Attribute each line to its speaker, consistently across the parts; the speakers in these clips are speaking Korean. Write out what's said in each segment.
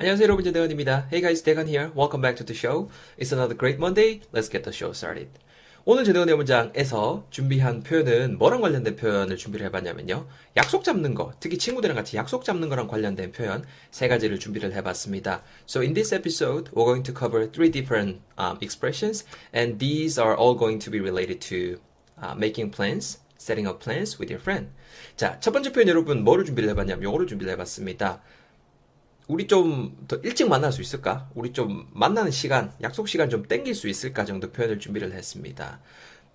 Speaker 1: 안녕하세요 여러분 전대건입니다. Hey guys, 대건 here. Welcome back to the show. It's another great Monday. Let's get the show started. 오늘 전대건의 문장에서 준비한 표현은 뭐랑 관련된 표현을 준비를 해봤냐면요. 약속 잡는 거, 특히 친구들이랑 같이 약속 잡는 거랑 관련된 표현 세 가지를 준비를 해봤습니다. So in this episode, we're going to cover three different um, expressions, and these are all going to be related to uh, making plans, setting up plans with your friend. 자, 첫 번째 표현 여러분 뭐를 준비를 해봤냐면 요거를 준비를 해봤습니다. 우리 좀 더 일찍 만날 수 있을까? 우리 좀 만나는 시간, 약속 시간 좀 땡길 수 있을까 정도 표현을 준비를 했습니다.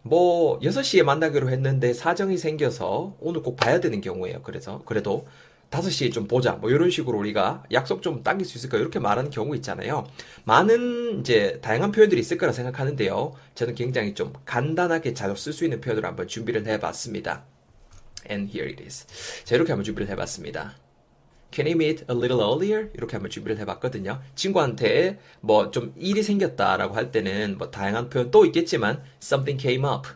Speaker 1: 뭐 6시에 만나기로 했는데 사정이 생겨서 오늘 꼭 봐야 되는 경우예요. 그래서 그래도 5시에 좀 보자. 뭐 이런 식으로 우리가 약속 좀 당길 수 있을까? 이렇게 말하는 경우 있잖아요. 많은 이제 다양한 표현들이 있을 거라 생각하는데요. 저는 굉장히 좀 간단하게 잘쓸수 있는 표현으로 한번 준비를 해 봤습니다. And here it is. 자, 이렇게 한번 준비를 해 봤습니다. Can you meet a little earlier? 이렇게 한번 준비를 해봤거든요. 친구한테 뭐 좀 일이 생겼다라고 할 때는 뭐 다양한 표현 또 있겠지만 something came up,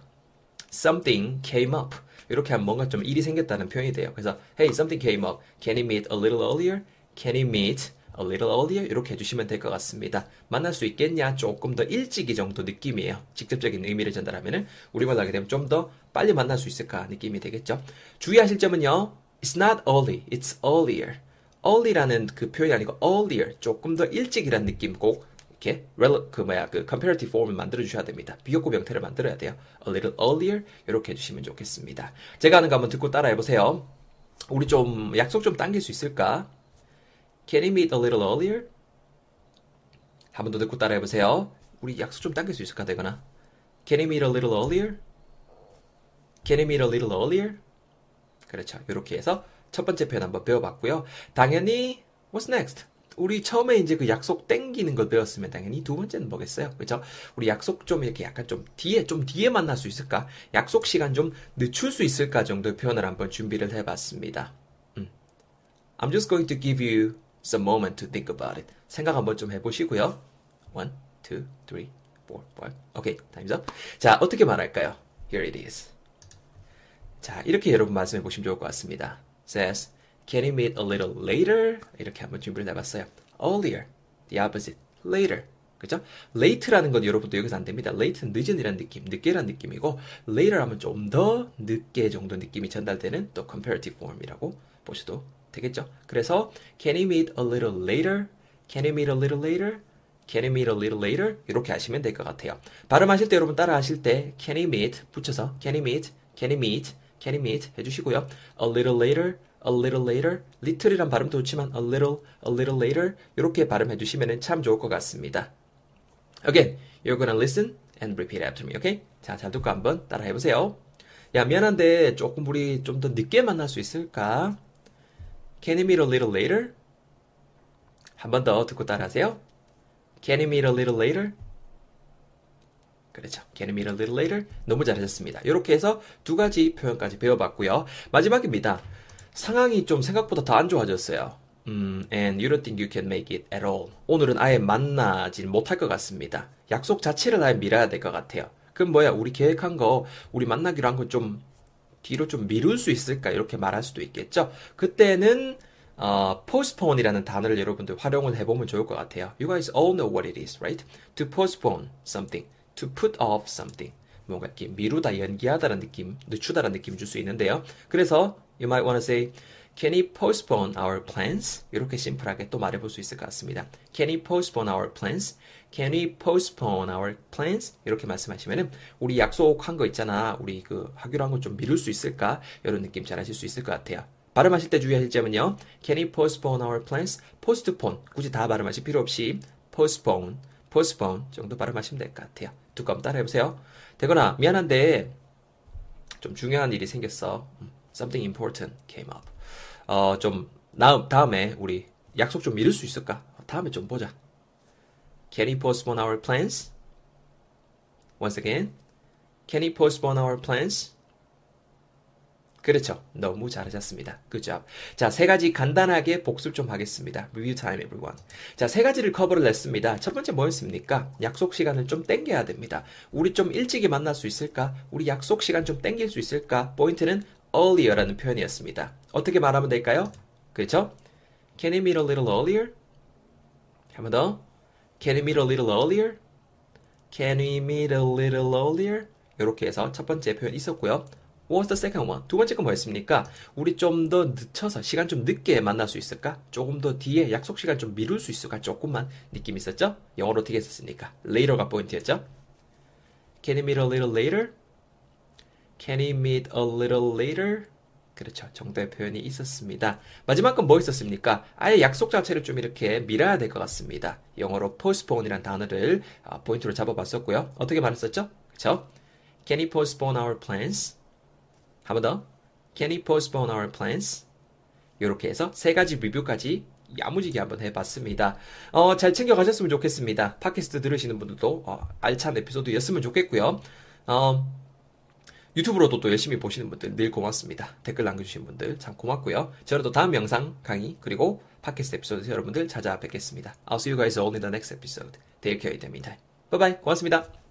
Speaker 1: something came up 이렇게 하면 뭔가 좀 일이 생겼다는 표현이 돼요. 그래서 hey something came up, can you meet a little earlier? Can you meet a little earlier? 이렇게 해주시면 될 것 같습니다. 만날 수 있겠냐? 조금 더 일찍이 정도 느낌이에요. 직접적인 의미를 전달하면은 우리말로 하게 되면 좀 더 빨리 만날 수 있을까 느낌이 되겠죠. 주의하실 점은요. It's not early, it's earlier. Early라는 그 표현이 아니고 earlier, 조금 더 일찍이라는 느낌 꼭 이렇게 그 뭐야 그 comparative form을 만들어 주셔야 됩니다. 비교급 형태를 만들어야 돼요. a little earlier 이렇게 해주시면 좋겠습니다. 제가 하는 거 한번 듣고 따라해 보세요. 우리 좀 약속 좀 당길 수 있을까? Can you meet a little earlier? 한 번 더 듣고 따라해 보세요. 우리 약속 좀 당길 수 있을까 되거나 Can you meet a little earlier? Can you meet a little earlier? 그렇죠. 이렇게 해서 첫 번째 표현 한번 배워봤고요. 당연히 what's next? 우리 처음에 이제 그 약속 땡기는 걸 배웠으면 당연히 두 번째는 뭐겠어요? 그죠? 우리 약속 좀 이렇게 약간 좀 뒤에, 좀 뒤에 만날 수 있을까? 약속 시간 좀 늦출 수 있을까 정도의 표현을 한번 준비를 해봤습니다. 음. I'm just going to give you some moment to think about it. 생각 한번 좀 해보시고요. One, two, three, four, five. 오케이, time's up. 자, 어떻게 말할까요? Here it is. 자, 이렇게 여러분 말씀해 보시면 좋을 것 같습니다. Says, can you meet a little later? 이렇게 한번 준비를 해봤어요. earlier, the opposite, later. 그죠? late라는 건 여러분도 여기서 안 됩니다. late는 늦은이라는 느낌, 늦게란 느낌이고, later 하면 좀 더 늦게 정도 느낌이 전달되는 또 comparative form이라고 보셔도 되겠죠? 그래서 can you meet a little later? Can you meet a little later? Can you meet a little later? 이렇게 하시면 될 것 같아요. 발음하실 때 여러분 따라 하실 때 can you meet 붙여서 can you meet, can you meet Can you meet? 해주시고요. A little later, a little later. little이란 발음도 좋지만 a little, a little later 이렇게 발음해 주시면 참 좋을 것 같습니다. Again, you're gonna listen and repeat after me, okay? 자, 잘 듣고 한번 따라해 보세요. 야, 미안한데 조금 우리 좀 더 늦게 만날 수 있을까? Can you meet a little later? 한 번 더 듣고 따라하세요. Can you meet a little later? 그렇죠. Can meet a little later? 너무 잘하셨습니다. 이렇게 해서 두 가지 표현까지 배워봤고요. 마지막입니다. 상황이 좀 생각보다 더 안 좋아졌어요. 음, and you don't think you can make it at all. 오늘은 아예 만나질 못할 것 같습니다. 약속 자체를 아예 미뤄야 될 것 같아요. 그럼 뭐야? 우리 계획한 거, 우리 만나기로 한 거 좀 뒤로 좀 미룰 수 있을까? 이렇게 말할 수도 있겠죠. 그때는 어, postpone이라는 단어를 여러분들 활용을 해보면 좋을 것 같아요. You guys all know what it is, right? To postpone something. To put off something. 뭔가 이렇게 미루다, 연기하다라는 느낌, 늦추다라는 느낌 줄 수 있는데요. 그래서 you might want to say Can you postpone our plans? 이렇게 심플하게 또 말해볼 수 있을 것 같습니다. Can you postpone our plans? Can we postpone our plans? 이렇게 말씀하시면은 우리 약속한 거 있잖아. 우리 그 하기로 한 거 좀 미룰 수 있을까? 이런 느낌 잘 하실 수 있을 것 같아요. 발음하실 때 주의하실 점은요. Can you postpone our plans? postpone 굳이 다 발음하실 필요 없이 postpone postpone 정도 발음하시면 될 것 같아요. 두꺼 한번 따라해보세요. 되거나 미안한데 좀 중요한 일이 생겼어. Something important came up. 어, 좀 다음, 다음에 우리 약속 좀 미룰 수 있을까? 다음에 좀 보자. Can you postpone our plans? Once again, can you postpone our plans? 그렇죠. 너무 잘하셨습니다. Good job. 자, 세 가지 간단하게 복습 좀 하겠습니다. Review time, everyone. 자, 세 가지를 커버를 냈습니다. 첫 번째 뭐였습니까? 약속 시간을 좀 땡겨야 됩니다. 우리 좀 일찍이 만날 수 있을까? 우리 약속 시간 좀 땡길 수 있을까? 포인트는 earlier라는 표현이었습니다. 어떻게 말하면 될까요? 그렇죠? Can you meet a little earlier? 한 번 더. Can we meet a little earlier? Can we meet a little earlier? 이렇게 해서 첫 번째 표현 있었고요. What's the second one? 두 번째 건 뭐였습니까? 우리 좀 더 늦춰서 시간 좀 늦게 만날 수 있을까? 조금 더 뒤에 약속 시간 좀 미룰 수 있을까? 조금만 느낌 있었죠? 영어로 어떻게 했었습니까? later가 포인트였죠? Can you meet a little later? Can you meet a little later? 그렇죠. 정도의 표현이 있었습니다. 마지막 건 뭐 있었습니까? 아예 약속 자체를 좀 이렇게 미뤄야 될 것 같습니다. 영어로 postpone이라는 단어를 아, 포인트로 잡아봤었고요. 어떻게 말했었죠? 그렇죠? Can you postpone our plans? 한 번 더. Can you postpone our plans? 이렇게 해서 세 가지 리뷰까지 야무지게 한번 해봤습니다. 어, 잘 챙겨가셨으면 좋겠습니다. 팟캐스트 들으시는 분들도 어, 알찬 에피소드였으면 좋겠고요. 어, 유튜브로도 또 열심히 보시는 분들 늘 고맙습니다. 댓글 남겨주신 분들 참 고맙고요. 저는 또 다음 영상 강의 그리고 팟캐스트 에피소드 여러분들 찾아뵙겠습니다. I'll see you guys all in the next episode. Take care in the meantime. Bye bye. 고맙습니다.